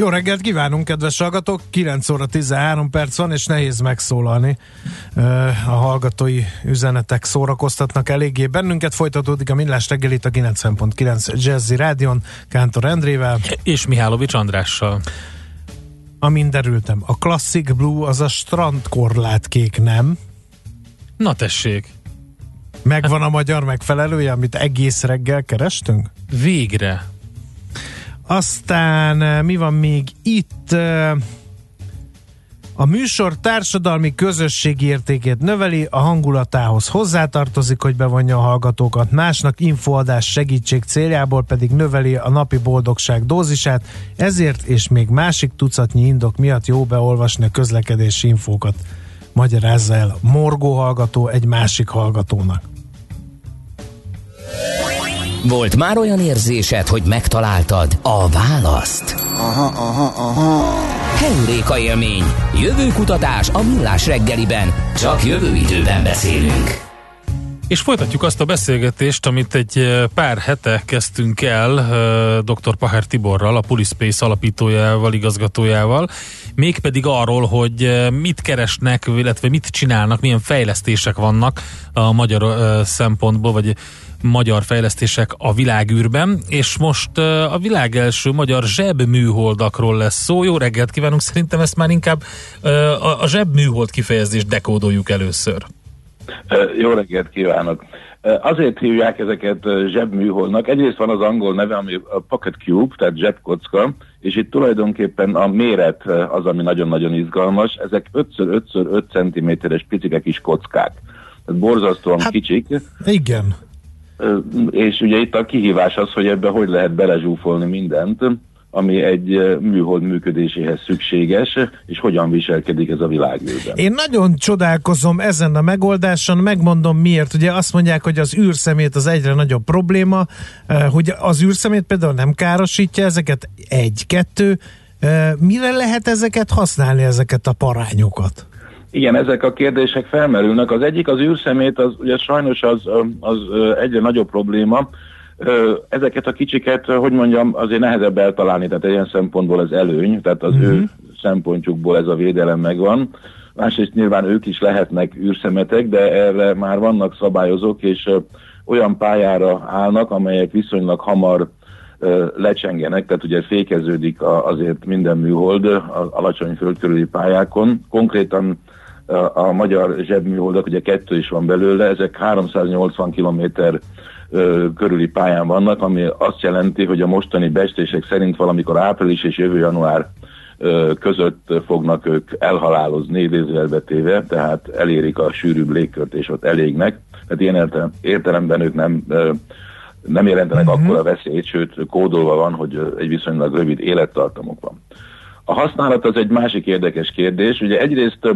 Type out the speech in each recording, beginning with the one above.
Jó reggelt kívánunk, kedves hallgatók! 9 óra 13 perc van, és nehéz megszólalni. A hallgatói üzenetek szórakoztatnak eléggé bennünket. Folytatódik a Millás reggelit a 90.9 Jazzy Rádion, Kántor Endrével. És Mihálovics Andrással. Amin derültem, a Classic Blue az a strandkorlátkék, nem? Na tessék! Megvan a magyar megfelelője, amit egész reggel kerestünk? Végre! Aztán eh, mi van még itt? Eh, a műsor társadalmi közösségi értékét növeli, a hangulatához hozzátartozik, hogy bevonja a hallgatókat, másnak infoadás segítség céljából pedig növeli a napi boldogság dózisát, ezért és még másik tucatnyi indok miatt jó beolvasni a közlekedési infókat. Magyarázza el morgó hallgató egy másik hallgatónak. Volt már olyan érzésed, hogy megtaláltad a választ? Aha, aha, aha. Heuréka élmény. Jövőkutatás a millás reggeliben. Csak jövő időben beszélünk. És folytatjuk azt a beszélgetést, amit egy pár hete kezdtünk el dr. Pahár Tiborral, a Pulispace alapítójával, igazgatójával, mégpedig arról, hogy mit keresnek, illetve mit csinálnak, milyen fejlesztések vannak a magyar szempontból, vagy magyar fejlesztések a világűrben, és most a világ első magyar zsebműholdakról lesz szó. Jó reggelt kívánunk, szerintem ezt már inkább a zsebműhold kifejezést dekódoljuk először. Jó reggelt kívánok! Azért hívják ezeket zsebműholdnak. Egyrészt van az angol neve, ami a pocket cube, tehát zsebkocka, és itt tulajdonképpen a méret az, ami nagyon-nagyon izgalmas. Ezek 5x5x5 cm-es picike kis kockák. Tehát borzasztóan hát, kicsik. Igen és ugye itt a kihívás az, hogy ebbe hogy lehet belezsúfolni mindent, ami egy műhold működéséhez szükséges, és hogyan viselkedik ez a világűrben. Én nagyon csodálkozom ezen a megoldáson, megmondom miért. Ugye azt mondják, hogy az űrszemét az egyre nagyobb probléma, hogy az űrszemét például nem károsítja ezeket egy-kettő, mire lehet ezeket használni, ezeket a parányokat? Igen, ezek a kérdések felmerülnek. Az egyik az űrszemét, az ugye sajnos az, az egyre nagyobb probléma. Ezeket a kicsiket, hogy mondjam, azért nehezebb eltalálni, tehát ilyen szempontból ez előny, tehát az uh-huh. ő szempontjukból ez a védelem megvan. Másrészt nyilván ők is lehetnek űrszemetek, de erre már vannak szabályozók, és olyan pályára állnak, amelyek viszonylag hamar lecsengenek, tehát ugye fékeződik azért minden műhold alacsony földkörüli pályákon. Konkrétan a magyar zsebműholdak, ugye kettő is van belőle, ezek 380 kilométer körüli pályán vannak, ami azt jelenti, hogy a mostani bestések szerint valamikor április és jövő január között fognak ők elhalálozni, idézőjelbe téve, tehát elérik a sűrűbb légkört, és ott elégnek. Tehát ilyen értelemben ők nem, nem jelentenek uh-huh. akkora veszélyt, sőt kódolva van, hogy egy viszonylag rövid élettartamok van. A használat az egy másik érdekes kérdés. Ugye egyrészt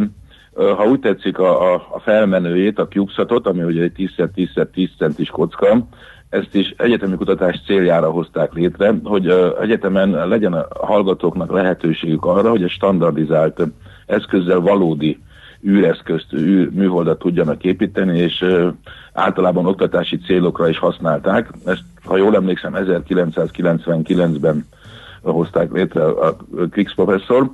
ha úgy tetszik a, a, a felmenőjét, a CubeSatot, ami ugye egy 10x10x10 centis kocka, ezt is egyetemi kutatás céljára hozták létre, hogy egyetemen legyen a hallgatóknak lehetőségük arra, hogy a standardizált eszközzel valódi űreszközt, űr, műholdat tudjanak építeni, és általában oktatási célokra is használták. Ezt, ha jól emlékszem, 1999-ben hozták létre a Krix professzor.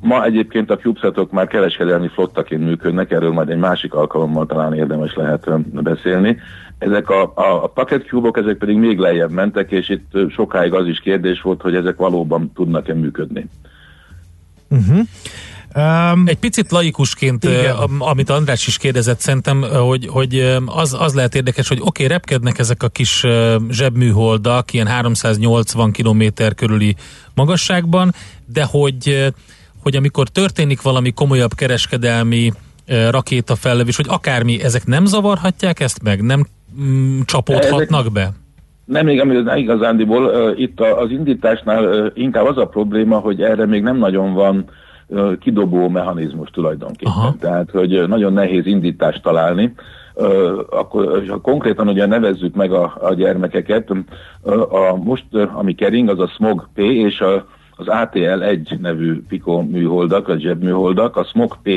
Ma egyébként a CubeSatok már kereskedelmi flottaként működnek, erről majd egy másik alkalommal talán érdemes lehet beszélni. Ezek a, a, a packet cube ezek pedig még lejjebb mentek, és itt sokáig az is kérdés volt, hogy ezek valóban tudnak-e működni. Uh-huh. Um, Egy picit laikusként, igen. amit András is kérdezett, szerintem, hogy, hogy az, az lehet érdekes, hogy oké, okay, repkednek ezek a kis zsebműholdak, ilyen 380 km körüli magasságban, de hogy, hogy amikor történik valami komolyabb kereskedelmi rakéta fellövés, hogy akármi, ezek nem zavarhatják ezt meg? Nem mm, csapódhatnak ezek... be? Nem, még nem igazándiból. Uh, itt az indításnál uh, inkább az a probléma, hogy erre még nem nagyon van kidobó mechanizmus tulajdonképpen. Aha. Tehát, hogy nagyon nehéz indítást találni, akkor ha konkrétan ugye nevezzük meg a, a gyermekeket, a, most ami kering, az a SMOG P és a, az ATL1 nevű Pico műholdak, a zsebműholdak, a SMOG P,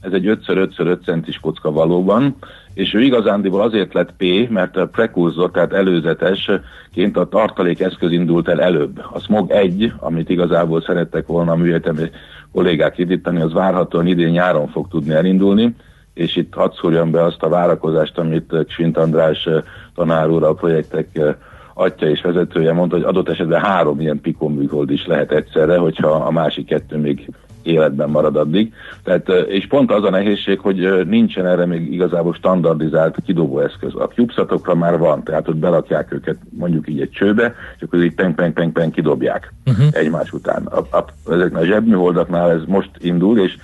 ez egy 5x5x5 centis kocka valóban, és ő igazándiból azért lett P, mert a prekurzor, tehát előzetesként a tartalék eszköz indult el előbb. A SMOG 1, amit igazából szerettek volna a műegyetemi kollégák indítani, az várhatóan idén nyáron fog tudni elindulni, és itt hadd szúrjam be azt a várakozást, amit Csint András eh, tanár úr a projektek eh, atya és vezetője mondta, hogy adott esetben három ilyen Pico műhold is lehet egyszerre, hogyha a másik kettő még életben marad addig. Tehát, eh, és pont az a nehézség, hogy nincsen erre még igazából standardizált kidobóeszköz. A CubeSatokra már van, tehát ott belakják őket mondjuk így egy csőbe, és akkor így peng, peng, peng, peng kidobják uh-huh. egymás után. A, a, ezeknek a zsebműholdaknál ez most indul, és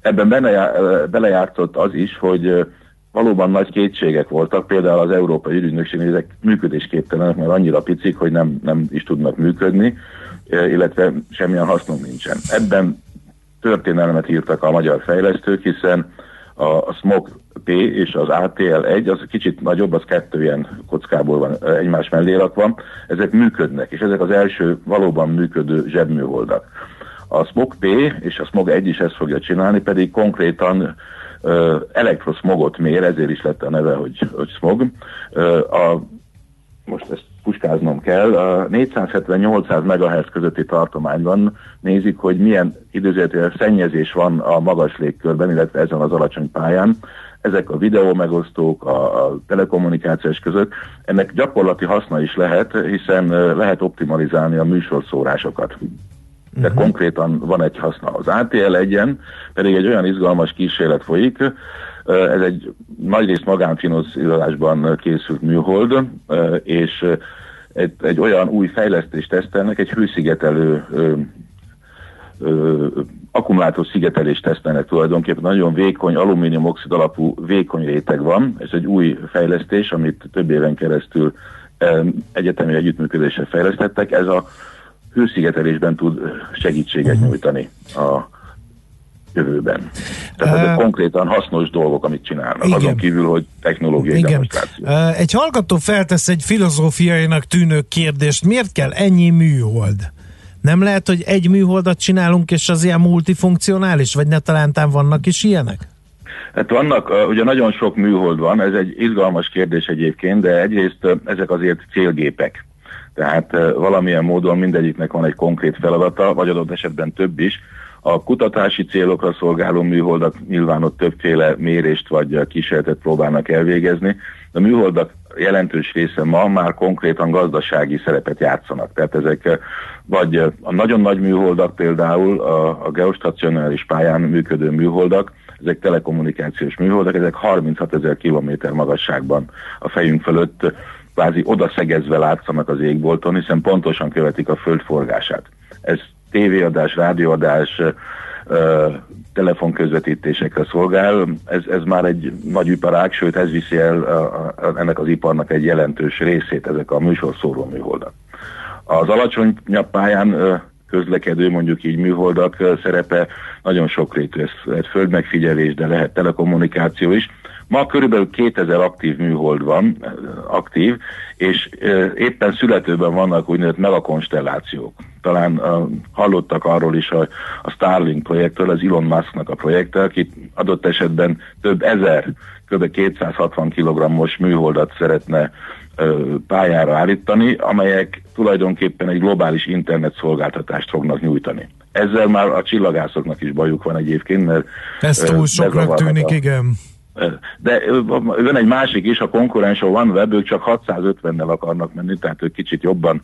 Ebben benne, belejátszott az is, hogy valóban nagy kétségek voltak, például az Európai Ügynökség, ezek működésképtelenek, mert annyira picik, hogy nem, nem is tudnak működni, illetve semmilyen hasznunk nincsen. Ebben történelmet írtak a magyar fejlesztők, hiszen a, SMOG P és az ATL1, az kicsit nagyobb, az kettő ilyen kockából van egymás mellé rakva, ezek működnek, és ezek az első valóban működő zsebműholdak. A SMOG P és a SMOG 1 is ezt fogja csinálni, pedig konkrétan elektroszmogot mér, ezért is lett a neve, hogy, hogy smog. A, most ezt puskáznom kell, a 470-800 MHz közötti tartományban nézik, hogy milyen időzőjelentően szennyezés van a magas légkörben, illetve ezen az alacsony pályán. Ezek a videó megosztók, a, a telekommunikációs között, ennek gyakorlati haszna is lehet, hiszen lehet optimalizálni a műsorszórásokat. Tehát uh-huh. konkrétan van egy haszna. Az ATL egyen pedig egy olyan izgalmas kísérlet folyik, ez egy nagyrészt magánfinanszírozásban készült műhold, és egy, egy olyan új fejlesztést tesztelnek, egy hőszigetelő akkumulátor szigetelést tesztelnek tulajdonképpen. Nagyon vékony, alumínium-oxid alapú vékony réteg van. Ez egy új fejlesztés, amit több éven keresztül egyetemi együttműködéssel fejlesztettek. Ez a hőszigetelésben tud segítséget uh-huh. nyújtani a jövőben. Tehát uh, ezek konkrétan hasznos dolgok, amit csinálnak, igen. azon kívül, hogy technológiai igen. demonstráció. Uh, egy hallgató feltesz egy filozófiainak tűnő kérdést, miért kell ennyi műhold? Nem lehet, hogy egy műholdat csinálunk, és az ilyen multifunkcionális, vagy ne talántán vannak is ilyenek? Hát vannak, ugye nagyon sok műhold van, ez egy izgalmas kérdés egyébként, de egyrészt ezek azért célgépek. Tehát valamilyen módon mindegyiknek van egy konkrét feladata, vagy adott esetben több is. A kutatási célokra szolgáló műholdak nyilván ott többféle mérést vagy kísérletet próbálnak elvégezni. A műholdak jelentős része ma már konkrétan gazdasági szerepet játszanak. Tehát ezek vagy a nagyon nagy műholdak például, a, a geostacionáris pályán működő műholdak, ezek telekommunikációs műholdak, ezek 36 ezer kilométer magasságban a fejünk fölött kvázi odaszegezve látszanak az égbolton, hiszen pontosan követik a föld forgását. Ez tévéadás, rádióadás, telefonközvetítésekre szolgál. Ez, ez már egy nagy iparág, sőt ez viszi el a, a, ennek az iparnak egy jelentős részét, ezek a műsorszóró műholdak. Az alacsony pályán közlekedő, mondjuk így műholdak szerepe nagyon sokrétű. Ez lehet földmegfigyelés, de lehet telekommunikáció is. Ma körülbelül 2000 aktív műhold van, aktív, és éppen születőben vannak úgynevezett megakonstellációk. Talán uh, hallottak arról is, hogy a Starlink projektről, az Elon Musknak a projekttel, aki adott esetben több ezer, kb. 260 kg-os műholdat szeretne uh, pályára állítani, amelyek tulajdonképpen egy globális internet szolgáltatást fognak nyújtani. Ezzel már a csillagászoknak is bajuk van egyébként, mert... Ez túl soknak tűnik, igen. De van egy másik is, a konkurens a OneWeb, ők csak 650-nel akarnak menni, tehát ők kicsit jobban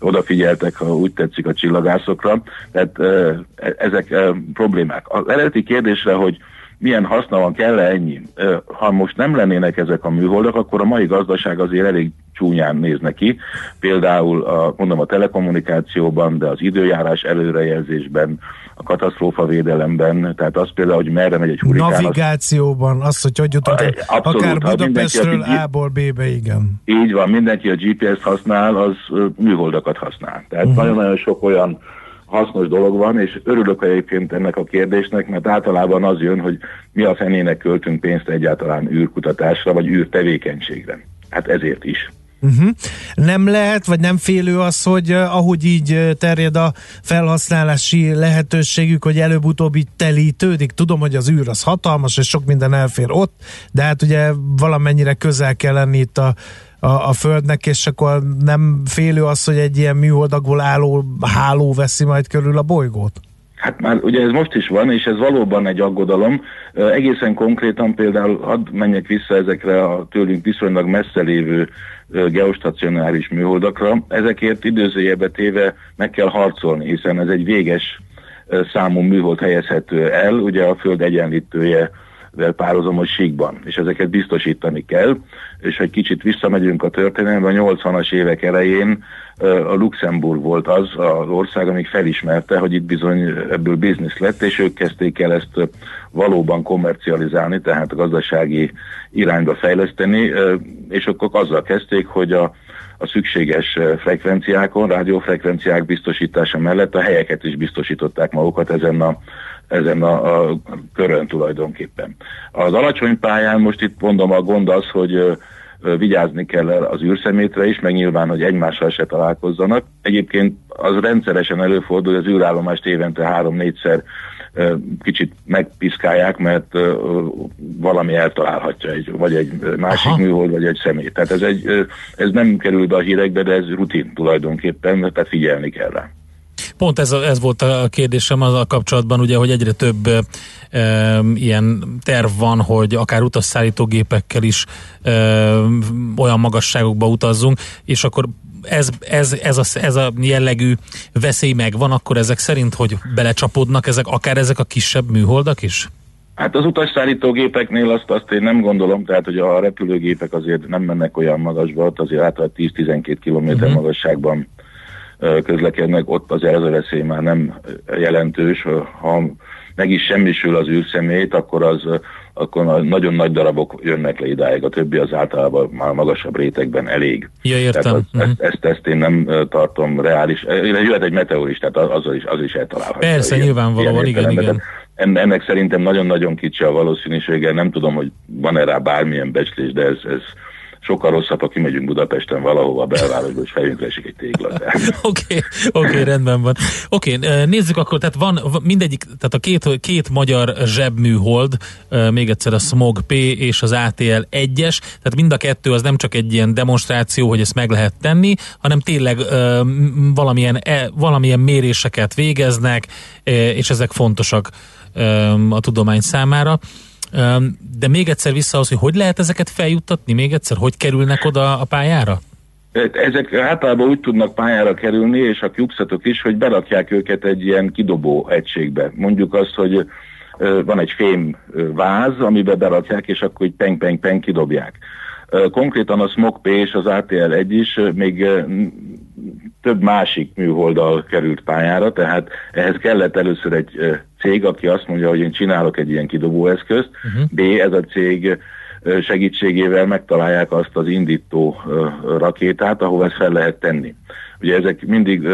odafigyeltek, ha úgy tetszik a csillagászokra. Tehát e, ezek problémák. Az eredeti kérdésre, hogy milyen haszna van, kell-e ennyi? Ha most nem lennének ezek a műholdak, akkor a mai gazdaság azért elég csúnyán néz neki. Például a, mondom a telekommunikációban, de az időjárás előrejelzésben, a katasztrófa védelemben, tehát az például, hogy merre megy egy hurikán. Navigációban, az, hogy hogy jutott Abszolút, akár Budapestről A-ból B-be, igen. Így van, mindenki a GPS-t használ, az műholdakat használ. Tehát uh-huh. nagyon-nagyon sok olyan hasznos dolog van, és örülök egyébként ennek a kérdésnek, mert általában az jön, hogy mi a fenének költünk pénzt egyáltalán űrkutatásra, vagy űrtevékenységre. Hát ezért is. Uh-huh. Nem lehet, vagy nem félő az, hogy uh, ahogy így uh, terjed a felhasználási lehetőségük, hogy előbb-utóbb így telítődik? Tudom, hogy az űr az hatalmas, és sok minden elfér ott, de hát ugye valamennyire közel kell lenni itt a, a, a Földnek, és akkor nem félő az, hogy egy ilyen műholdakból álló háló veszi majd körül a bolygót? Hát már ugye ez most is van, és ez valóban egy aggodalom. Egészen konkrétan például hadd menjek vissza ezekre a tőlünk viszonylag messze lévő geostacionáris műholdakra. Ezekért időzőjebe téve meg kell harcolni, hiszen ez egy véges számú műhold helyezhető el, ugye a Föld egyenlítője párhuzamos síkban, és ezeket biztosítani kell, és egy kicsit visszamegyünk a történelembe, a 80-as évek elején a Luxemburg volt az az ország, amik felismerte, hogy itt bizony ebből biznisz lett, és ők kezdték el ezt valóban komercializálni, tehát a gazdasági irányba fejleszteni, és akkor azzal kezdték, hogy a, a szükséges frekvenciákon, rádiófrekvenciák biztosítása mellett a helyeket is biztosították magukat ezen a ezen a, a körön tulajdonképpen. Az alacsony pályán most itt mondom a gond az, hogy vigyázni kell az űrszemétre is, meg nyilván, hogy egymással se találkozzanak. Egyébként az rendszeresen előfordul, hogy az űrállomást évente három-négyszer kicsit megpiszkálják, mert valami eltalálhatja, egy, vagy egy másik Aha. műhold, vagy egy személy. Tehát ez, egy, ez nem kerül be a hírekbe, de ez rutin tulajdonképpen, tehát figyelni kell rá. Pont ez, ez volt a kérdésem az a kapcsolatban, ugye, hogy egyre több e, ilyen terv van, hogy akár utasszállítógépekkel is e, olyan magasságokba utazzunk, és akkor ez, ez, ez, a, ez a jellegű veszély megvan, akkor ezek szerint, hogy belecsapódnak ezek, akár ezek a kisebb műholdak is? Hát az utasszállítógépeknél azt, azt én nem gondolom, tehát hogy a repülőgépek azért nem mennek olyan magasba, azért általában 10-12 km uh-huh. magasságban közlekednek, ott az ez a veszély már nem jelentős. Ha meg is semmisül az űrszemét, akkor az akkor nagyon nagy darabok jönnek le idáig, a többi az általában már magasabb rétegben elég. Ja, értem. Tehát az, uh-huh. ezt, ezt, ezt én nem tartom reális. Jöhet egy meteorist, tehát az, is, az is eltalálhatja. Persze, ilyen, nyilvánvalóan, igen, igen. Ennek szerintem nagyon-nagyon kicsi a valószínűsége, nem tudom, hogy van-e rá bármilyen becslés, de ez, ez sokkal rosszabb, ha kimegyünk Budapesten valahova a belvárosba, és fejünkre esik egy tégla. Oké, okay, okay, rendben van. Oké, okay, nézzük akkor, tehát van mindegyik, tehát a két, két magyar zsebműhold, még egyszer a Smog P és az ATL 1-es, tehát mind a kettő az nem csak egy ilyen demonstráció, hogy ezt meg lehet tenni, hanem tényleg valamilyen, e, valamilyen méréseket végeznek, és ezek fontosak a tudomány számára. De még egyszer vissza az, hogy hogy lehet ezeket feljuttatni? Még egyszer, hogy kerülnek oda a pályára? Ezek általában úgy tudnak pályára kerülni, és a CubeSatok is, hogy berakják őket egy ilyen kidobó egységbe. Mondjuk azt, hogy van egy fém váz, amiben berakják, és akkor így peng-peng-peng kidobják. Konkrétan a SMOG P és az ATL1 is még több másik műholdal került pályára, tehát ehhez kellett először egy cég, aki azt mondja, hogy én csinálok egy ilyen kidobóeszközt, uh-huh. B, ez a cég segítségével megtalálják azt az indító rakétát, ahova ezt fel lehet tenni. Ugye ezek mindig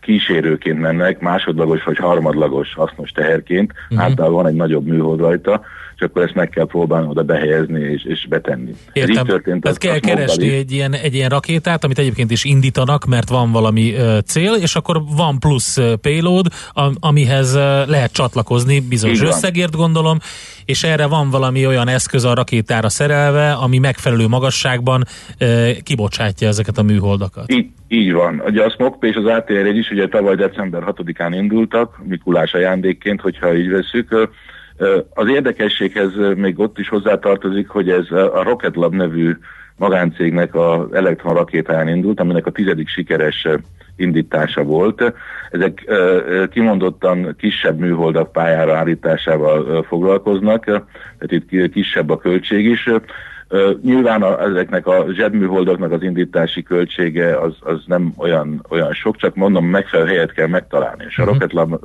kísérőként mennek, másodlagos vagy harmadlagos hasznos teherként, uh-huh. általában van egy nagyobb műhold rajta, és akkor ezt meg kell próbálni oda behelyezni és, és betenni. Értem. Ez így történt. Tehát kell keresni egy ilyen, egy ilyen rakétát, amit egyébként is indítanak, mert van valami uh, cél, és akkor van plusz uh, payload, a, amihez uh, lehet csatlakozni bizonyos összegért gondolom, és erre van valami olyan eszköz a rakétára szerelve, ami megfelelő magasságban uh, kibocsátja ezeket a műholdakat. Így, így van. Ugye a SMOKP és az ATR is ugye tavaly december 6-án indultak, Mikulás ajándékként, hogyha így veszük. Az érdekességhez még ott is hozzátartozik, hogy ez a Rocket Lab nevű magáncégnek az elektron rakétáján indult, aminek a tizedik sikeres indítása volt. Ezek kimondottan kisebb műholdak pályára állításával foglalkoznak, tehát itt kisebb a költség is. Nyilván a, ezeknek a zsebműholdaknak az indítási költsége az, az nem olyan, olyan sok, csak mondom, megfelelő helyet kell megtalálni. És a uh-huh. Rocket Lab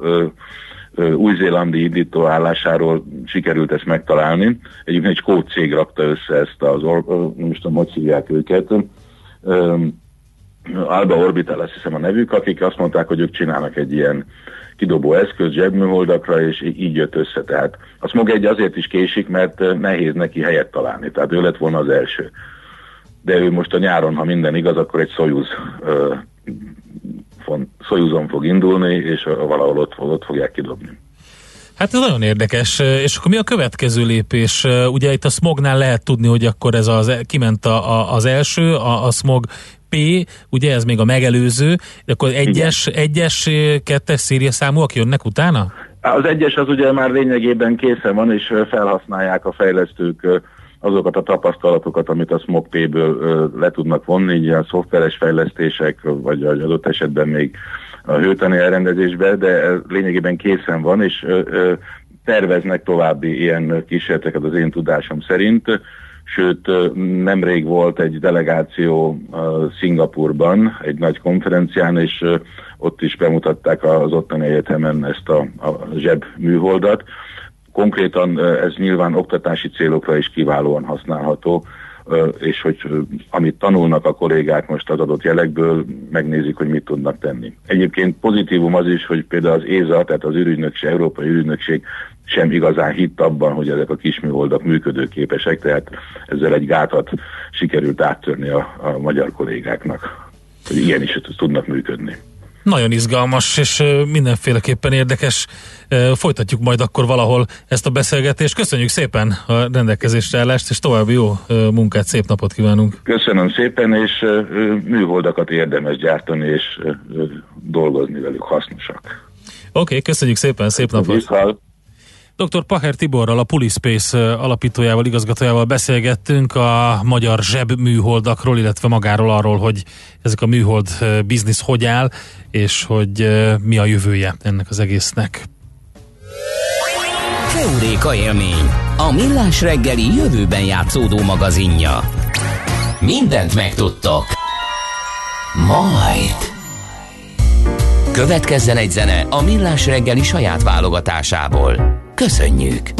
új-zélandi indító állásáról sikerült ezt megtalálni. Egyébként egy cég rakta össze ezt az, nem is tudom, hogy hívják őket. Alba Orbital, azt hiszem a nevük, akik azt mondták, hogy ők csinálnak egy ilyen kidobó eszköz zsebműholdakra, és így jött össze. Tehát a Smog egy azért is késik, mert nehéz neki helyet találni, tehát ő lett volna az első. De ő most a nyáron, ha minden igaz, akkor egy Soyuz Soyuzon fog indulni, és valahol ott, ott fogják kidobni. Hát ez nagyon érdekes. És akkor mi a következő lépés? Ugye itt a smognál lehet tudni, hogy akkor ez az, kiment a, az első, a, a smog P, ugye ez még a megelőző, de akkor egyes, Igen. egyes, kettes széria számúak jönnek utána? Az egyes az ugye már lényegében készen van, és felhasználják a fejlesztők azokat a tapasztalatokat, amit a Smog P-ből le tudnak vonni, így a szoftveres fejlesztések, vagy adott esetben még a hőtani elrendezésbe, de lényegében készen van, és terveznek további ilyen kísérleteket az én tudásom szerint. Sőt, nemrég volt egy delegáció Szingapurban, egy nagy konferencián, és ott is bemutatták az ottani egyetemen ezt a, a zseb műholdat. Konkrétan ez nyilván oktatási célokra is kiválóan használható, és hogy amit tanulnak a kollégák most az adott jelekből, megnézik, hogy mit tudnak tenni. Egyébként pozitívum az is, hogy például az ÉZA, tehát az űrügynökség, Európai űrügynökség sem igazán hitt abban, hogy ezek a kisműholdak működőképesek, tehát ezzel egy gátat sikerült áttörni a, a magyar kollégáknak, hogy ilyen is tudnak működni. Nagyon izgalmas, és mindenféleképpen érdekes. Folytatjuk majd akkor valahol ezt a beszélgetést. Köszönjük szépen a rendelkezésre állást, és további jó munkát, szép napot kívánunk. Köszönöm szépen, és műholdakat érdemes gyártani, és dolgozni velük hasznosak. Oké, okay, köszönjük szépen, szép napot! Viszont. Dr. Paher Tiborral, a Pulispace alapítójával, igazgatójával beszélgettünk a magyar zsebműholdakról, illetve magáról arról, hogy ezek a műhold biznisz hogy áll, és hogy mi a jövője ennek az egésznek. Keuréka élmény, a millás reggeli jövőben játszódó magazinja. Mindent megtudtok. Majd. Következzen egy zene a millás reggeli saját válogatásából. Köszönjük!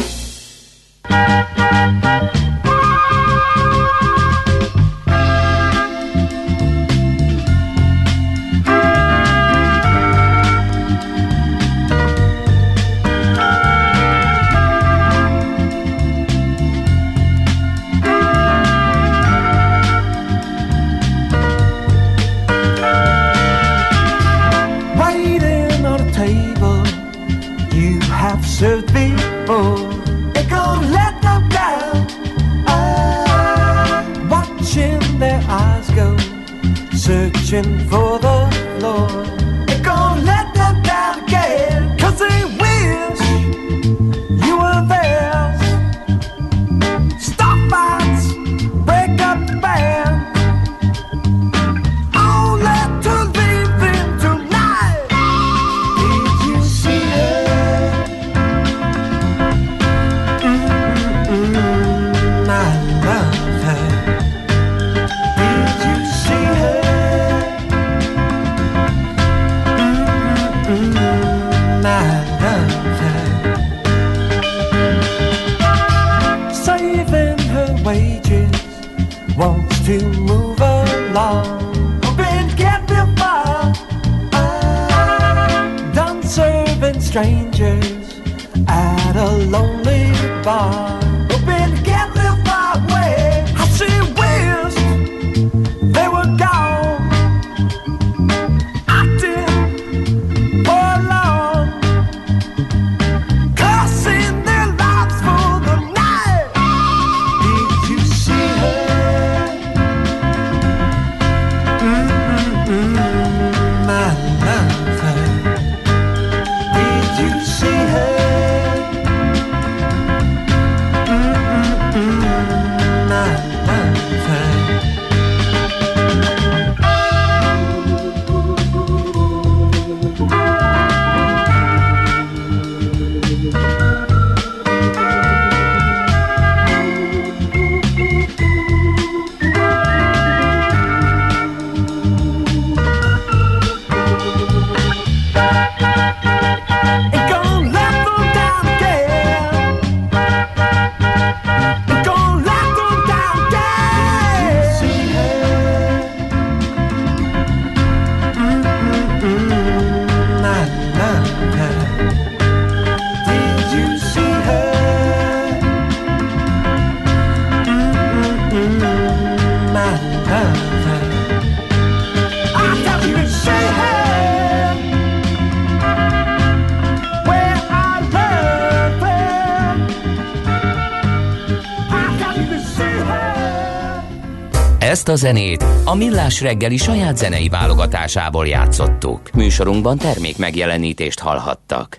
Ezt a zenét a Millás reggeli saját zenei válogatásából játszottuk. Műsorunkban termék megjelenítést hallhattak.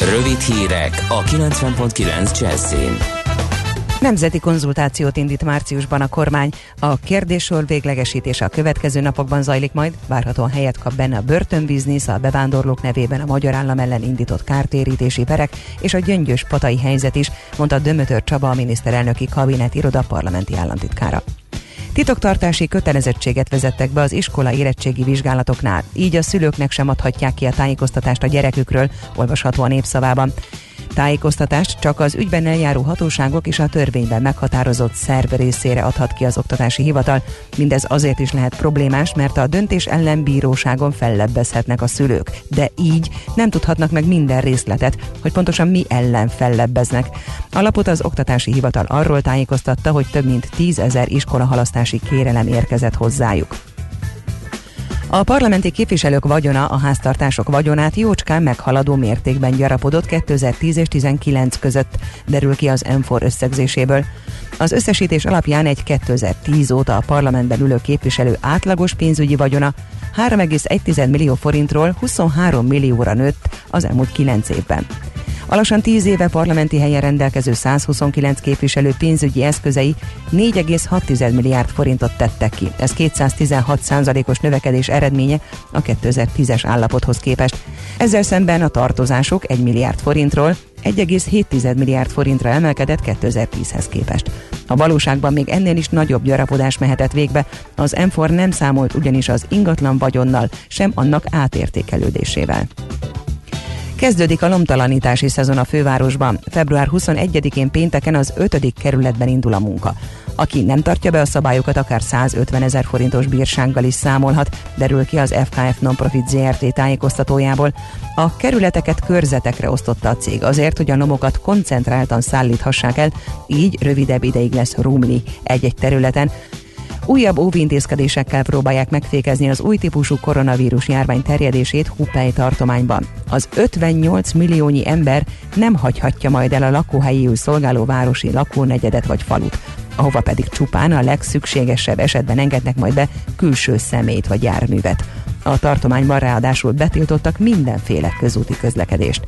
Rövid hírek a 90.9 Jazzin. Nemzeti konzultációt indít márciusban a kormány. A kérdésről véglegesítése a következő napokban zajlik majd, várhatóan helyet kap benne a börtönbiznisz, a bevándorlók nevében a magyar állam ellen indított kártérítési perek és a gyöngyös patai helyzet is, mondta Dömötör Csaba a miniszterelnöki kabinet iroda parlamenti államtitkára. Titoktartási kötelezettséget vezettek be az iskola érettségi vizsgálatoknál, így a szülőknek sem adhatják ki a tájékoztatást a gyerekükről, olvasható a népszavában. Tájékoztatást csak az ügyben eljáró hatóságok és a törvényben meghatározott szerv részére adhat ki az oktatási hivatal. Mindez azért is lehet problémás, mert a döntés ellen bíróságon fellebbezhetnek a szülők, de így nem tudhatnak meg minden részletet, hogy pontosan mi ellen fellebbeznek. A lapot az oktatási hivatal arról tájékoztatta, hogy több mint 10 ezer iskolahalasztási kérelem érkezett hozzájuk. A parlamenti képviselők vagyona a háztartások vagyonát jócskán meghaladó mértékben gyarapodott 2010 és 2019 között, derül ki az M4 összegzéséből. Az összesítés alapján egy 2010 óta a parlamentben ülő képviselő átlagos pénzügyi vagyona 3,1 millió forintról 23 millióra nőtt az elmúlt 9 évben. A lassan 10 éve parlamenti helyen rendelkező 129 képviselő pénzügyi eszközei 4,6 milliárd forintot tettek ki. Ez 216 százalékos növekedés eredménye a 2010-es állapothoz képest. Ezzel szemben a tartozások 1 milliárd forintról 1,7 milliárd forintra emelkedett 2010-hez képest. A valóságban még ennél is nagyobb gyarapodás mehetett végbe, az M4 nem számolt ugyanis az ingatlan vagyonnal, sem annak átértékelődésével. Kezdődik a lomtalanítási szezon a fővárosban. Február 21-én pénteken az 5. kerületben indul a munka. Aki nem tartja be a szabályokat, akár 150 ezer forintos bírsággal is számolhat, derül ki az FKF Nonprofit ZRT tájékoztatójából. A kerületeket körzetekre osztotta a cég azért, hogy a lomokat koncentráltan szállíthassák el, így rövidebb ideig lesz rumli egy-egy területen. Újabb óvintézkedésekkel próbálják megfékezni az új típusú koronavírus járvány terjedését Hupei tartományban. Az 58 milliónyi ember nem hagyhatja majd el a lakóhelyéül szolgáló városi lakónegyedet vagy falut ahova pedig csupán a legszükségesebb esetben engednek majd be külső szemét vagy járművet. A tartományban ráadásul betiltottak mindenféle közúti közlekedést.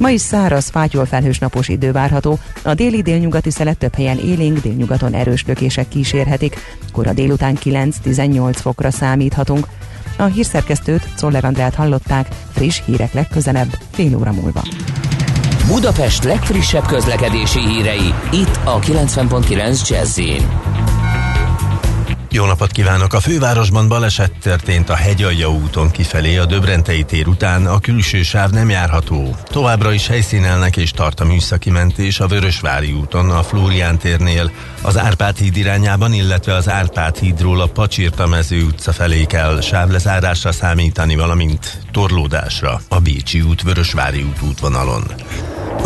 Ma is száraz, fátyol felhős napos idő várható, a déli délnyugati szelet több helyen élénk, délnyugaton erős lökések kísérhetik, kora délután 9-18 fokra számíthatunk. A hírszerkesztőt, Czoller Andrát hallották, friss hírek legközelebb, fél óra múlva. Budapest legfrissebb közlekedési hírei, itt a 90.9 jazz jó napot kívánok! A fővárosban baleset történt a Hegyalja úton kifelé, a Döbrentei tér után a külső sáv nem járható. Továbbra is helyszínelnek és tart a műszaki mentés a Vörösvári úton, a Flórián térnél, az Árpád híd irányában, illetve az Árpád hídról a Pacsirta mező utca felé kell sávlezárásra számítani, valamint torlódásra a Bécsi út Vörösvári út útvonalon.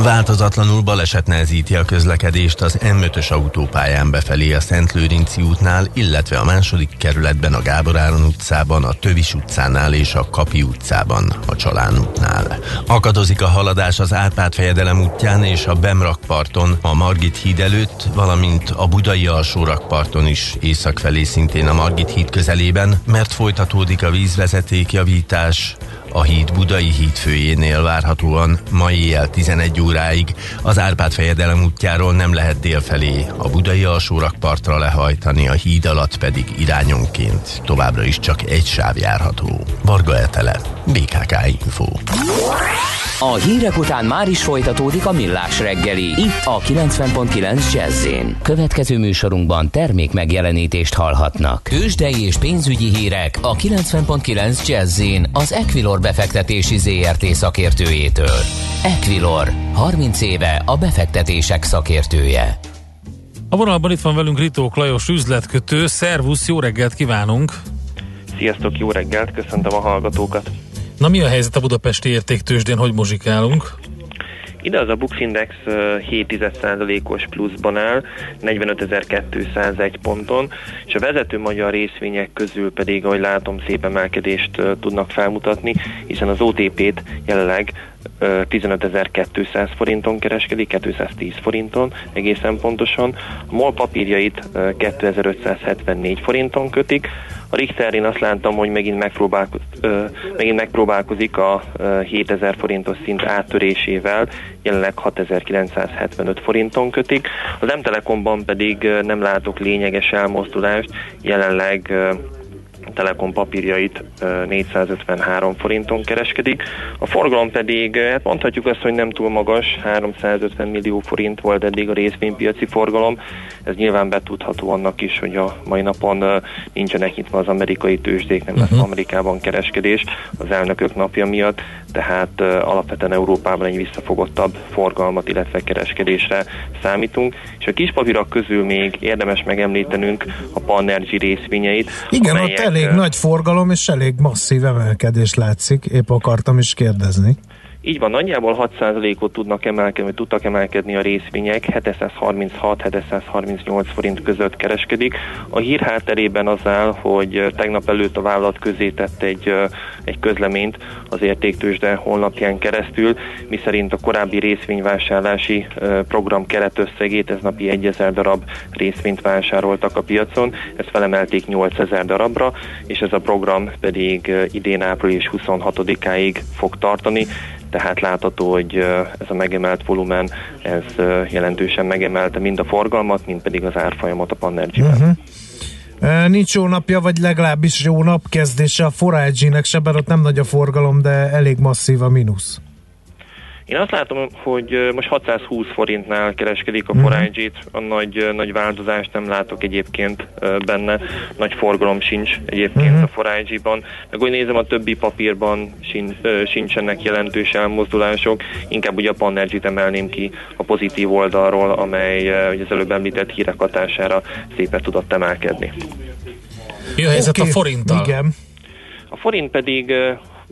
Változatlanul baleset nehezíti a közlekedést az M5-ös autópályán befelé a Szent Lőrinci útnál, illetve a második kerületben a Gábor Áron utcában, a Tövis utcánál és a Kapi utcában, a Csalán útnál. Akadozik a haladás az Árpád fejedelem útján és a Bemrakparton, a Margit híd előtt, valamint a Budai alsórakparton is észak felé szintén a Margit híd közelében, mert folytatódik a vízvezeték javítás, a híd Budai hídfőjénél várhatóan mai éjjel 11 óráig az Árpád fejedelem útjáról nem lehet délfelé, a Budai alsórakpartra lehajtani, a híd alatt pedig irányonként továbbra is csak egy sáv járható. Varga Etele, BKK Info. A hírek után már is folytatódik a millás reggeli, itt a 90.9 jazz Következő műsorunkban termék megjelenítést hallhatnak. Kősdei és pénzügyi hírek a 90.9 jazz az Equilor befektetési ZRT szakértőjétől. Equilor, 30 éve a befektetések szakértője. A vonalban itt van velünk Ritók Lajos üzletkötő. Szervusz, jó reggelt kívánunk! Sziasztok, jó reggelt, köszöntöm a hallgatókat. Na mi a helyzet a budapesti értéktősdén, hogy muzsikálunk? Ide az a Bux Index 7,1%-os pluszban áll, 45.201 ponton, és a vezető magyar részvények közül pedig, ahogy látom, szép emelkedést tudnak felmutatni, hiszen az OTP-t jelenleg 15.200 forinton kereskedik, 210 forinton egészen pontosan. A MOL papírjait 2574 forinton kötik, a Richterin azt láttam, hogy megint, megpróbálkoz, megint megpróbálkozik a 7000 forintos szint áttörésével, jelenleg 6975 forinton kötik. Az M-Telekomban pedig nem látok lényeges elmozdulást, jelenleg Telekom papírjait 453 forinton kereskedik. A forgalom pedig, hát mondhatjuk azt, hogy nem túl magas, 350 millió forint volt eddig a részvénypiaci forgalom. Ez nyilván betudható annak is, hogy a mai napon nincsenek nyitva az amerikai tőzsdék, nem lesz uh-huh. Amerikában kereskedés az elnökök napja miatt, tehát alapvetően Európában egy visszafogottabb forgalmat, illetve kereskedésre számítunk. És a kis papírak közül még érdemes megemlítenünk a Panergy részvényeit. Igen, amelyek, ott elég nagy forgalom és elég masszív emelkedés látszik, épp akartam is kérdezni. Így van, nagyjából 6%-ot tudnak emelkedni, tudtak emelkedni a részvények, 736-738 forint között kereskedik. A hír hátterében az áll, hogy tegnap előtt a vállalat közé tett egy, egy közleményt az értéktősde honlapján keresztül, miszerint a korábbi részvényvásárlási program keretösszegét, ez napi 1000 darab részvényt vásároltak a piacon, ezt felemelték 8000 darabra, és ez a program pedig idén április 26-áig fog tartani tehát látható, hogy ez a megemelt volumen, ez jelentősen megemelte mind a forgalmat, mind pedig az árfolyamot a Panergy-ben. Uh-huh. Nincs jó napja, vagy legalábbis jó napkezdése a Forage-nek se, bár ott nem nagy a forgalom, de elég masszív a mínusz. Én azt látom, hogy most 620 forintnál kereskedik a mhm. forage a nagy, nagy változást nem látok egyébként benne, nagy forgalom sincs egyébként uh-huh. a forage-ban, meg úgy nézem a többi papírban sincs, sincsenek jelentős elmozdulások, inkább ugye a Panergy-t emelném ki a pozitív oldalról, amely az előbb említett hírek hatására szépen tudott emelkedni. A helyzet okay. a forinttal? Igen. A forint pedig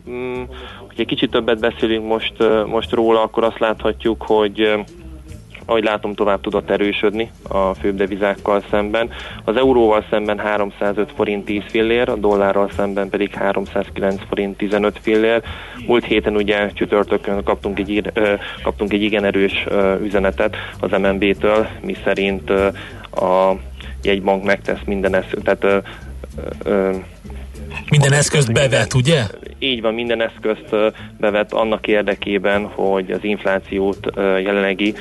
mm, hogy egy kicsit többet beszélünk most, most róla, akkor azt láthatjuk, hogy ahogy látom, tovább tudott erősödni a főbb devizákkal szemben. Az euróval szemben 305 forint 10 fillér, a dollárral szemben pedig 309 forint 15 fillér. Múlt héten ugye csütörtökön kaptunk egy, kaptunk egy igen erős üzenetet az MNB-től, mi szerint a jegybank megtesz minden ezt, tehát minden eszközt bevet, ugye? Így van, minden eszközt bevet annak érdekében, hogy az inflációt jelenlegi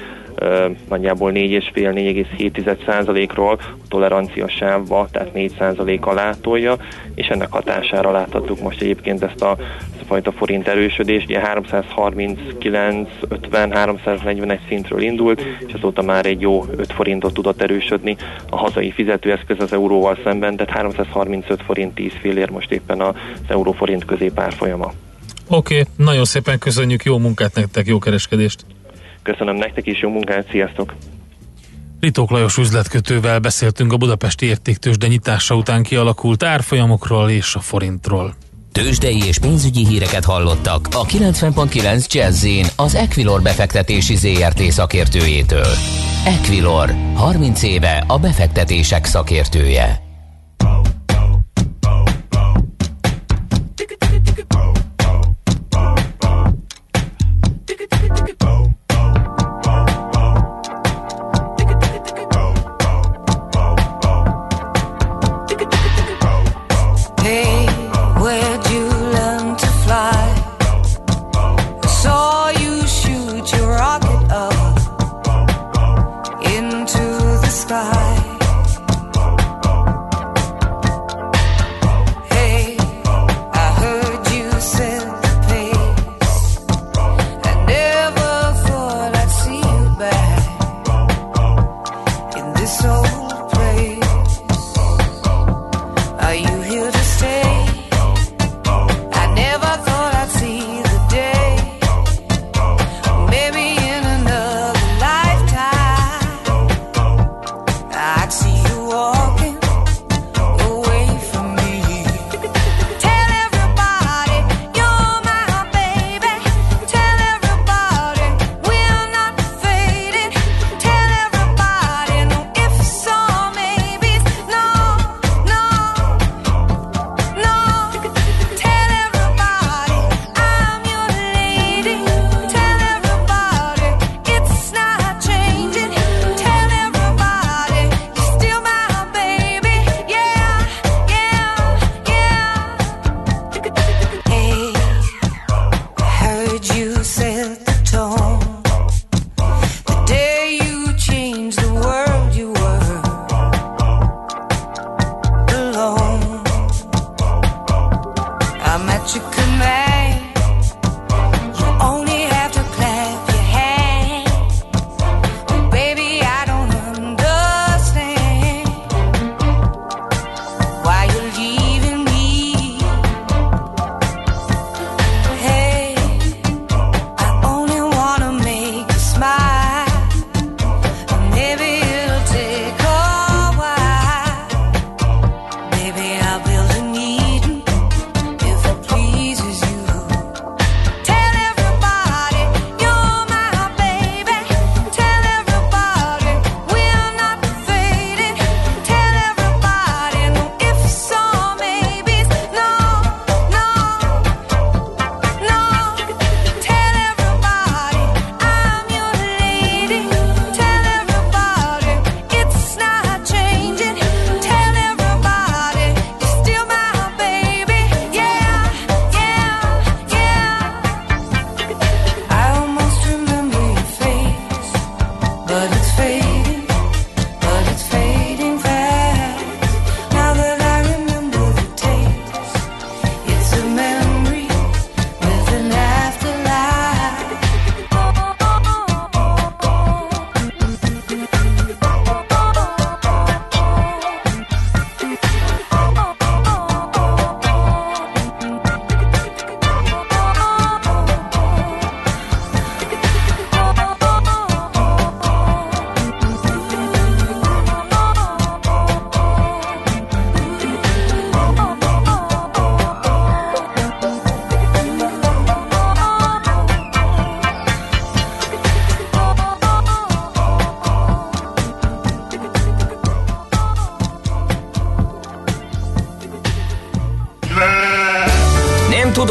nagyjából 4,5-4,7%-ról a tolerancia sávba, tehát 4% alá tolja, és ennek hatására láthatjuk most egyébként ezt a, ezt a fajta forint erősödést, ugye 339, 50, 341 szintről indult, és azóta már egy jó 5 forintot tudott erősödni a hazai fizetőeszköz az euróval szemben, tehát 335 forint 10 fillér most éppen az euró-forint középárfolyama. Oké, okay, nagyon szépen köszönjük, jó munkát nektek, jó kereskedést! Köszönöm nektek is, jó munkát, sziasztok! Ritók Lajos üzletkötővel beszéltünk a budapesti értéktősde nyitása után kialakult árfolyamokról és a forintról. Tőzsdei és pénzügyi híreket hallottak a 90.9 jazz az Equilor befektetési ZRT szakértőjétől. Equilor, 30 éve a befektetések szakértője.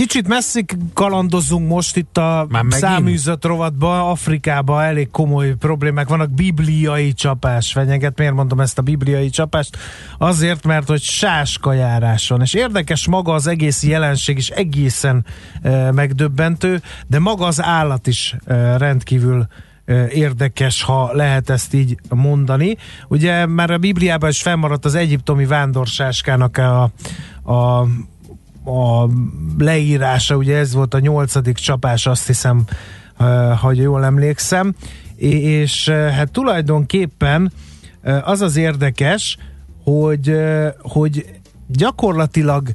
Kicsit messzik kalandozunk most itt a száműzött rovatba, Afrikában elég komoly problémák vannak, bibliai csapás fenyeget. Miért mondom ezt a bibliai csapást? Azért, mert hogy sáskajárás van. És érdekes maga az egész jelenség is egészen e, megdöbbentő, de maga az állat is e, rendkívül e, érdekes, ha lehet ezt így mondani. Ugye már a Bibliában is fennmaradt az egyiptomi vándorsáskának a, a a leírása, ugye ez volt a nyolcadik csapás, azt hiszem, ha jól emlékszem, és hát tulajdonképpen az az érdekes, hogy, hogy gyakorlatilag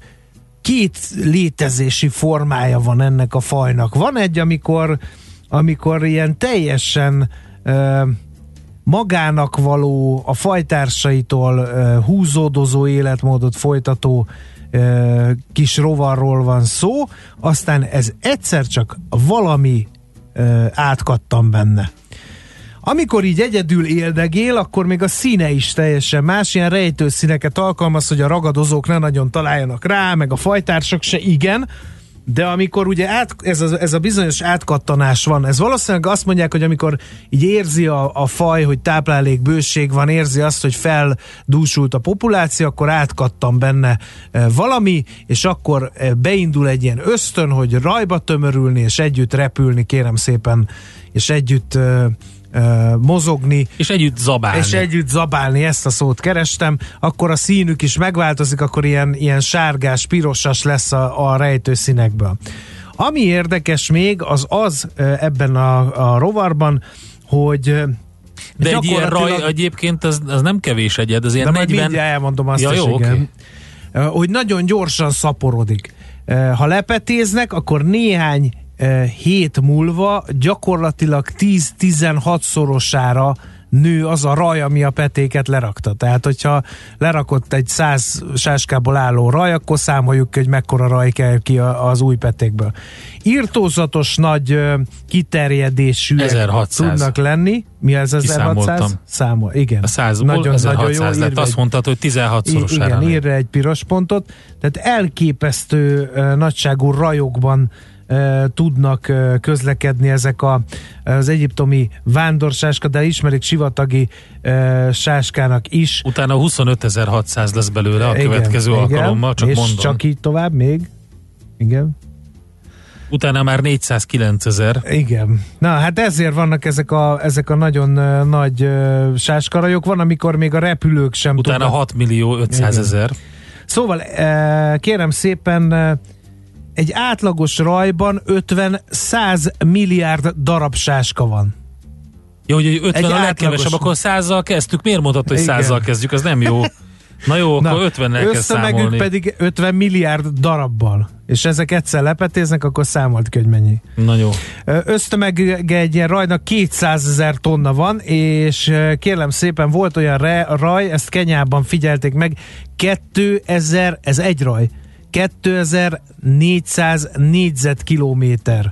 két létezési formája van ennek a fajnak. Van egy, amikor, amikor ilyen teljesen magának való, a fajtársaitól húzódozó életmódot folytató kis rovarról van szó, aztán ez egyszer csak valami átkattam benne. Amikor így egyedül éldegél, akkor még a színe is teljesen más, ilyen rejtő színeket alkalmaz, hogy a ragadozók ne nagyon találjanak rá, meg a fajtársak se igen, de amikor ugye át, ez, a, ez a bizonyos átkattanás van, ez valószínűleg azt mondják, hogy amikor így érzi a, a faj, hogy táplálék bőség van, érzi azt, hogy feldúsult a populáció, akkor átkattan benne e, valami, és akkor e, beindul egy ilyen ösztön, hogy rajba tömörülni, és együtt repülni, kérem szépen, és együtt mozogni. És együtt zabálni. És együtt zabálni, ezt a szót kerestem, akkor a színük is megváltozik, akkor ilyen, ilyen sárgás, pirosas lesz a, a rejtő színekből. Ami érdekes még, az az ebben a, a rovarban, hogy de egy ilyen raj egyébként az, az nem kevés egyed, az ilyen de 40... mindjárt elmondom azt ja, is, jó, igen. Okay. Hogy nagyon gyorsan szaporodik. Ha lepetéznek, akkor néhány hét múlva gyakorlatilag 10-16 szorosára nő az a raj, ami a petéket lerakta. Tehát, hogyha lerakott egy száz sáskából álló raj, akkor számoljuk hogy mekkora raj kell ki az új petékből. Írtózatos nagy kiterjedésű tudnak lenni. Mi ez 1600? Számol, igen. A 100 nagyon, 1600 nagyon jó. Lett. Azt mondtad, hogy 16 szorosára. Igen, írja egy piros pontot. Tehát elképesztő nagyságú rajokban tudnak közlekedni ezek a, az egyiptomi vándorsáska, de ismerik sivatagi sáskának is. Utána 25.600 lesz belőle a igen, következő igen, alkalommal, csak és mondom. csak így tovább még. Igen. Utána már 409 ezer. Igen. Na, hát ezért vannak ezek a, ezek a nagyon uh, nagy uh, sáskarajok. Van, amikor még a repülők sem Utána tudnak. 6 millió 500 ezer. Szóval uh, kérem szépen uh, egy átlagos rajban 50-100 milliárd darab sáska van. Jó, hogy 50 egy a legkevesebb, akkor százzal kezdtük. Miért mondhatod, hogy százzal kezdjük? Az nem jó. Na jó, Na, akkor 50-nel kell számolni. pedig 50 milliárd darabbal. És ezek egyszer lepetéznek, akkor számolt ki, hogy mennyi. Na jó. Ösztömege egy ilyen rajnak 200 ezer tonna van, és kérlem szépen volt olyan re, raj, ezt Kenyában figyelték meg, 2000, ez egy raj, 2400 négyzetkilométer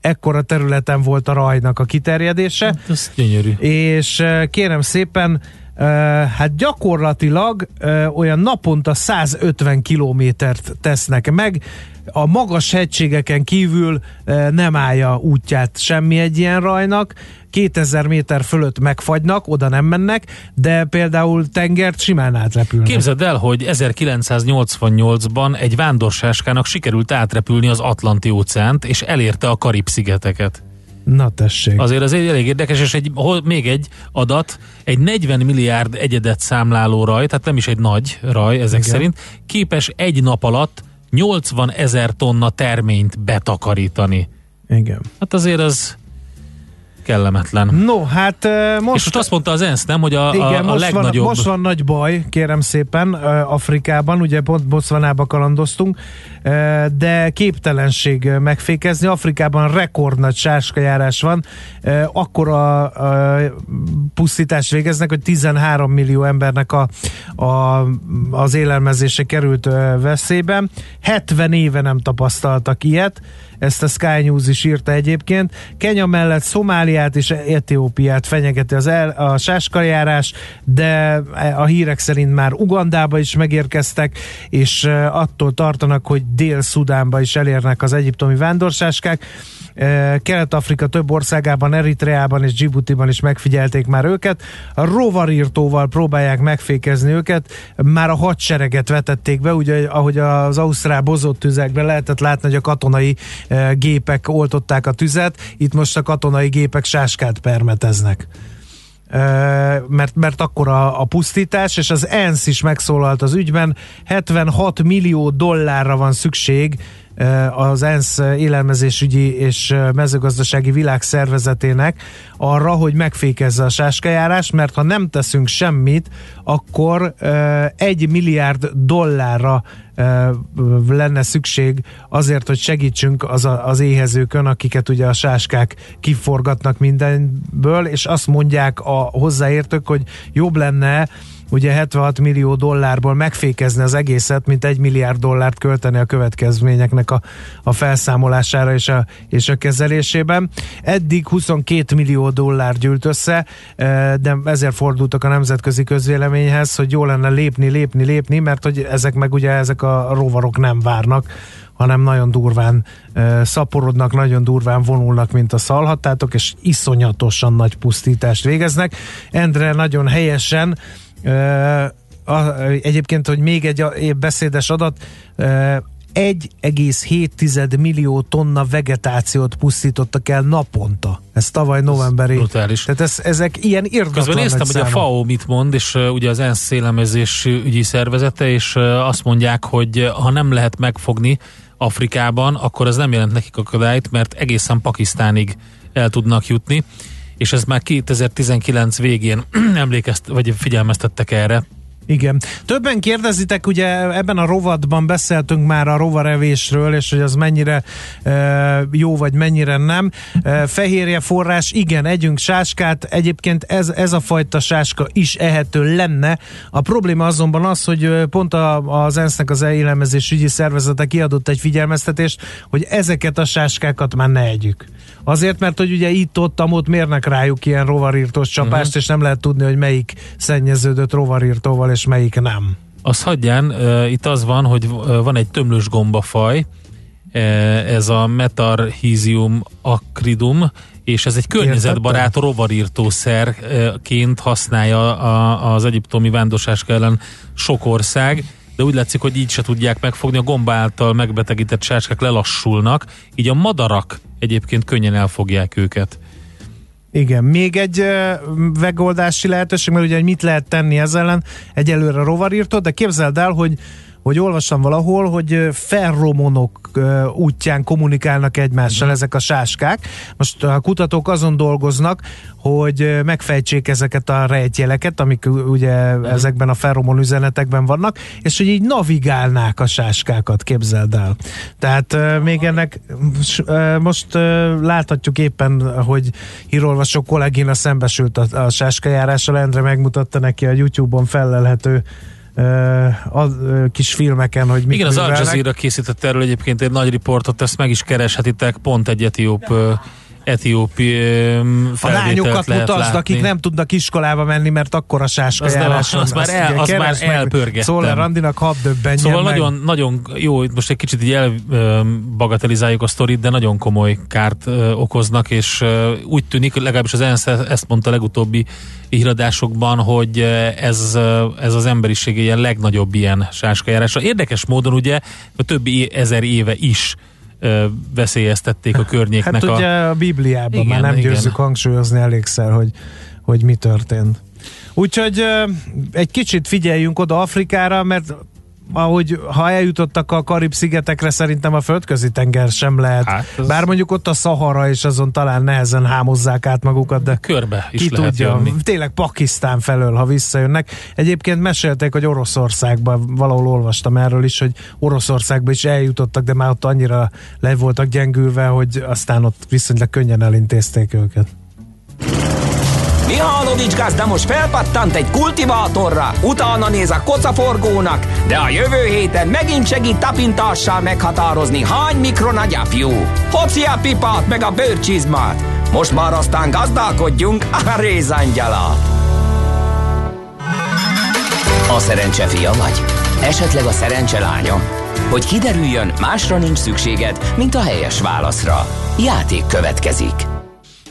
ekkora területen volt a rajnak a kiterjedése. Hát, ez gyönyörű. És kérem szépen, hát gyakorlatilag olyan naponta 150 kilométert tesznek meg, a magas hegységeken kívül nem állja útját semmi egy ilyen rajnak, 2000 méter fölött megfagynak, oda nem mennek, de például tengert simán átrepülnek. Képzeld el, hogy 1988-ban egy vándorságkának sikerült átrepülni az Atlanti óceánt, és elérte a Karib-szigeteket. Na tessék. Azért az egy elég érdekes, és egy, még egy adat, egy 40 milliárd egyedet számláló raj, tehát nem is egy nagy raj ezek Igen. szerint, képes egy nap alatt 80 ezer tonna terményt betakarítani. Igen. Hát azért az kellemetlen. No, hát Most, és most azt mondta az ENSZ, nem, hogy a, Igen, a, a most, legnagyobb... van, most van nagy baj, kérem szépen, Afrikában, ugye pont Botswanába kalandoztunk, de képtelenség megfékezni. Afrikában rekordnagy sáskajárás van, ö, akkora ö, pusztítást végeznek, hogy 13 millió embernek a, a, az élelmezése került ö, veszélybe. 70 éve nem tapasztaltak ilyet, ezt a Sky News is írta egyébként. Kenya mellett Szomáliát és Etiópiát fenyegeti az el, a sáskajárás, de a hírek szerint már Ugandába is megérkeztek, és eh, attól tartanak, hogy Dél-Szudánba is elérnek az egyiptomi vándorsáskák. Kelet-Afrika több országában, Eritreában és Djibouti-ban is megfigyelték már őket. A rovarírtóval próbálják megfékezni őket. Már a hadsereget vetették be, ugye ahogy az ausztrál bozott tüzekben lehetett látni, hogy a katonai gépek oltották a tüzet, itt most a katonai gépek sáskát permeteznek. Mert, mert akkor a, a pusztítás, és az ENSZ is megszólalt az ügyben, 76 millió dollárra van szükség az ENSZ élelmezésügyi és ö, mezőgazdasági világszervezetének arra, hogy megfékezze a sáskajárás, mert ha nem teszünk semmit, akkor egy milliárd dollárra lenne szükség azért, hogy segítsünk az, a, az éhezőkön, akiket ugye a sáskák kiforgatnak mindenből, és azt mondják a hozzáértők, hogy jobb lenne ugye 76 millió dollárból megfékezni az egészet, mint egy milliárd dollárt költeni a következményeknek a, a felszámolására és a, és a kezelésében. Eddig 22 millió dollár gyűlt össze, eh, de ezért fordultak a nemzetközi közvéleményhez, hogy jó lenne lépni, lépni, lépni, mert hogy ezek meg ugye ezek a rovarok nem várnak, hanem nagyon durván uh, szaporodnak, nagyon durván vonulnak, mint a szalhattátok, és iszonyatosan nagy pusztítást végeznek. Endre nagyon helyesen uh, egyébként, hogy még egy beszédes adat, uh, 1,7 millió tonna vegetációt pusztítottak el naponta. Ez tavaly novemberi. brutális. Tehát ez, ezek ilyen irdatlan Közben néztem, hogy a. FAO mit mond, és uh, ugye az ENSZ szélemezés ügyi szervezete, és uh, azt mondják, hogy uh, ha nem lehet megfogni Afrikában, akkor ez nem jelent nekik akadályt, mert egészen Pakisztánig el tudnak jutni, és ez már 2019 végén emlékezt, vagy figyelmeztettek erre. Igen. Többen kérdezitek, ugye ebben a rovatban beszéltünk már a rovarevésről, és hogy az mennyire e, jó, vagy mennyire nem. E, fehérje forrás, igen, együnk sáskát, egyébként ez, ez a fajta sáska is ehető lenne. A probléma azonban az, hogy ö, pont a, az ENSZ-nek az élelmezés ügyi szervezete kiadott egy figyelmeztetést, hogy ezeket a sáskákat már ne együk. Azért, mert hogy ugye itt-ott, ott mérnek rájuk ilyen rovarírtós csapást, uh-huh. és nem lehet tudni, hogy melyik szennyeződött rovarírtóval, és melyik nem. Az hagyján, uh, itt az van, hogy van egy tömlős gombafaj, ez a Metarhizium acridum, és ez egy környezetbarát rovarírtószerként használja az egyiptomi vándorsáska ellen sok ország, de úgy látszik, hogy így se tudják megfogni, a gomba által megbetegített sáskák lelassulnak, így a madarak egyébként könnyen elfogják őket. Igen, még egy megoldási lehetőség, mert ugye mit lehet tenni ezzel ellen, egyelőre rovarírtó, de képzeld el, hogy hogy olvastam valahol, hogy ferromonok útján kommunikálnak egymással ezek a sáskák. Most a kutatók azon dolgoznak, hogy megfejtsék ezeket a rejtjeleket, amik ugye ezekben a ferromon üzenetekben vannak, és hogy így navigálnák a sáskákat, képzeld el. Tehát még ennek most láthatjuk éppen, hogy hírolvasó kollégina szembesült a, a sáskajárással, Endre megmutatta neki a YouTube-on felelhető ö, a, ö, kis filmeken, hogy mit Igen, az Al művelnek. Jazeera készített erről egyébként egy nagy riportot, ezt meg is kereshetitek, pont egy etióp etiópi A felvételt lányokat lehet mutasd, látni. akik nem tudnak iskolába menni, mert akkora Az sáskajárás nem- az már el- az már elpörgettem. Szóval Randinak hadd döbbenjen Szóval meg. nagyon, nagyon jó, most egy kicsit így elbagatelizáljuk a sztorit, de nagyon komoly kárt okoznak, és úgy tűnik, legalábbis az ENSZ ezt mondta a legutóbbi híradásokban, hogy ez, ez az emberiség ilyen legnagyobb ilyen sáskajárása. Érdekes módon ugye a többi ezer éve is veszélyeztették a környéknek Hát a... ugye a Bibliában Igen, már nem igen. győzzük hangsúlyozni elégszer, hogy, hogy mi történt. Úgyhogy egy kicsit figyeljünk oda Afrikára, mert ahogy ha eljutottak a Karib-szigetekre, szerintem a földközi tenger sem lehet. Hát, ez- Bár mondjuk ott a Szahara, és azon talán nehezen hámozzák át magukat, de Körbe is ki lehet tudja, jönni. tényleg Pakisztán felől, ha visszajönnek. Egyébként mesélték, hogy Oroszországban, valahol olvastam erről is, hogy Oroszországba is eljutottak, de már ott annyira le voltak gyengülve, hogy aztán ott viszonylag könnyen elintézték őket. Mihálovics gazda most felpattant egy kultivátorra, utána néz a kocaforgónak, de a jövő héten megint segít tapintással meghatározni, hány mikron a gyapjú. Hopszi a pipát meg a bőrcsizmát. Most már aztán gazdálkodjunk a rézangyala. A szerencse fia vagy? Esetleg a szerencse lánya? Hogy kiderüljön, másra nincs szükséged, mint a helyes válaszra. Játék következik.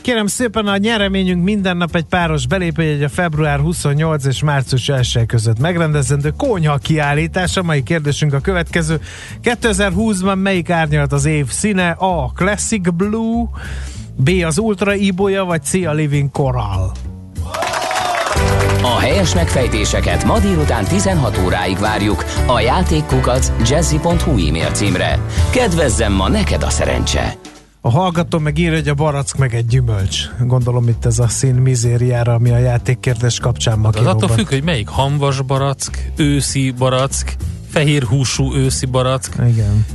Kérem szépen, a nyereményünk minden nap egy páros belépőjegy a február 28 és március 1 között megrendezendő konyha kiállítás. A mai kérdésünk a következő. 2020-ban melyik árnyalat az év színe? A. Classic Blue, B. az Ultra Iboya, vagy C. a Living Coral? A helyes megfejtéseket ma délután 16 óráig várjuk a játékkukac jazzy.hu e-mail címre. Kedvezzem ma neked a szerencse! A hallgató meg írja, hogy a barack meg egy gyümölcs. Gondolom itt ez a szín mizériára, ami a játékkérdés kapcsán ma Az attól függ, hogy melyik hamvas barack, őszi barack, fehér húsú őszi barack. Igen.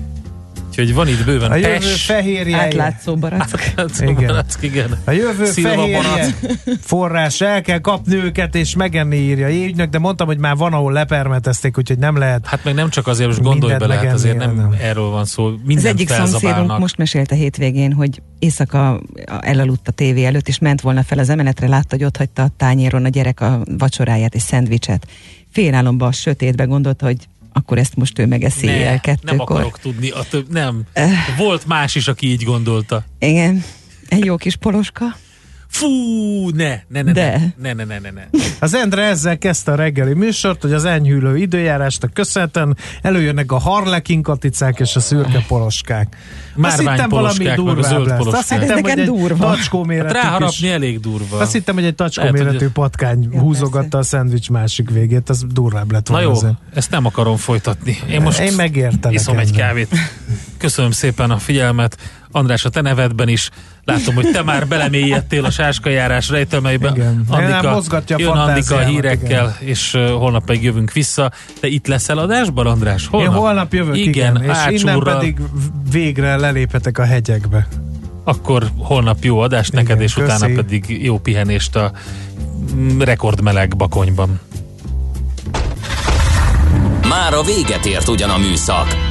Úgyhogy van itt bőven A jövő pes, fehérje. Átlátszó barack. igen. Igen. barack, igen. A jövő Szilva fehérje barack. forrás, el kell kapni őket és megenni írja Jégynek, de mondtam, hogy már van, ahol lepermetezték, úgyhogy nem lehet. Hát meg nem csak azért, most gondolj bele, hát azért nem nem. erről van szó. Az Mindent egyik szomszédunk most mesélte hétvégén, hogy éjszaka elaludt a tévé előtt, és ment volna fel az emeletre, látta, hogy ott hagyta a tányéron a gyerek a vacsoráját és szendvicset. Félálomba a sötétbe gondolta, hogy akkor ezt most ő megeszi ne, el nem kettőkor. akarok tudni, a több, nem. Eh. Volt más is, aki így gondolta. Igen, egy jó kis poloska. Fú, ne, ne, ne, De. ne, ne, ne, ne, ne. Az Endre ezzel kezdte a reggeli műsort, hogy az enyhülő időjárásnak köszönhetően előjönnek a harlekin katicák és a szürke poloskák. Azt hittem valami a durvább zöld lesz. poloskák. Azt hittem, Ez hogy egy durva. tacskó Hát méretű kis... ráharapni elég durva. Azt hittem, hogy egy tacskó Lehet, hogy- méretű patkány Ja, húzogatta a szendvics másik végét, az durvább lett Na volna jó, azért. ezt nem akarom folytatni. Én most Én megértelek iszom egy kávét. Köszönöm szépen a figyelmet. András, a te nevedben is látom, hogy te már belemélyedtél a sáskajárás rejtelmeibe. Igen. Nem, mozgatja a jön Andika a hírekkel, és uh, holnap pedig jövünk vissza. Te itt leszel adásban, András? Holnap? Én holnap jövök, igen, igen, és innen ácsúrral. pedig végre leléphetek a hegyekbe. Akkor holnap jó adás neked, Igen, és utána köszi. pedig jó pihenést a mm, rekordmeleg bakonyban. Már a véget ért ugyan a műszak,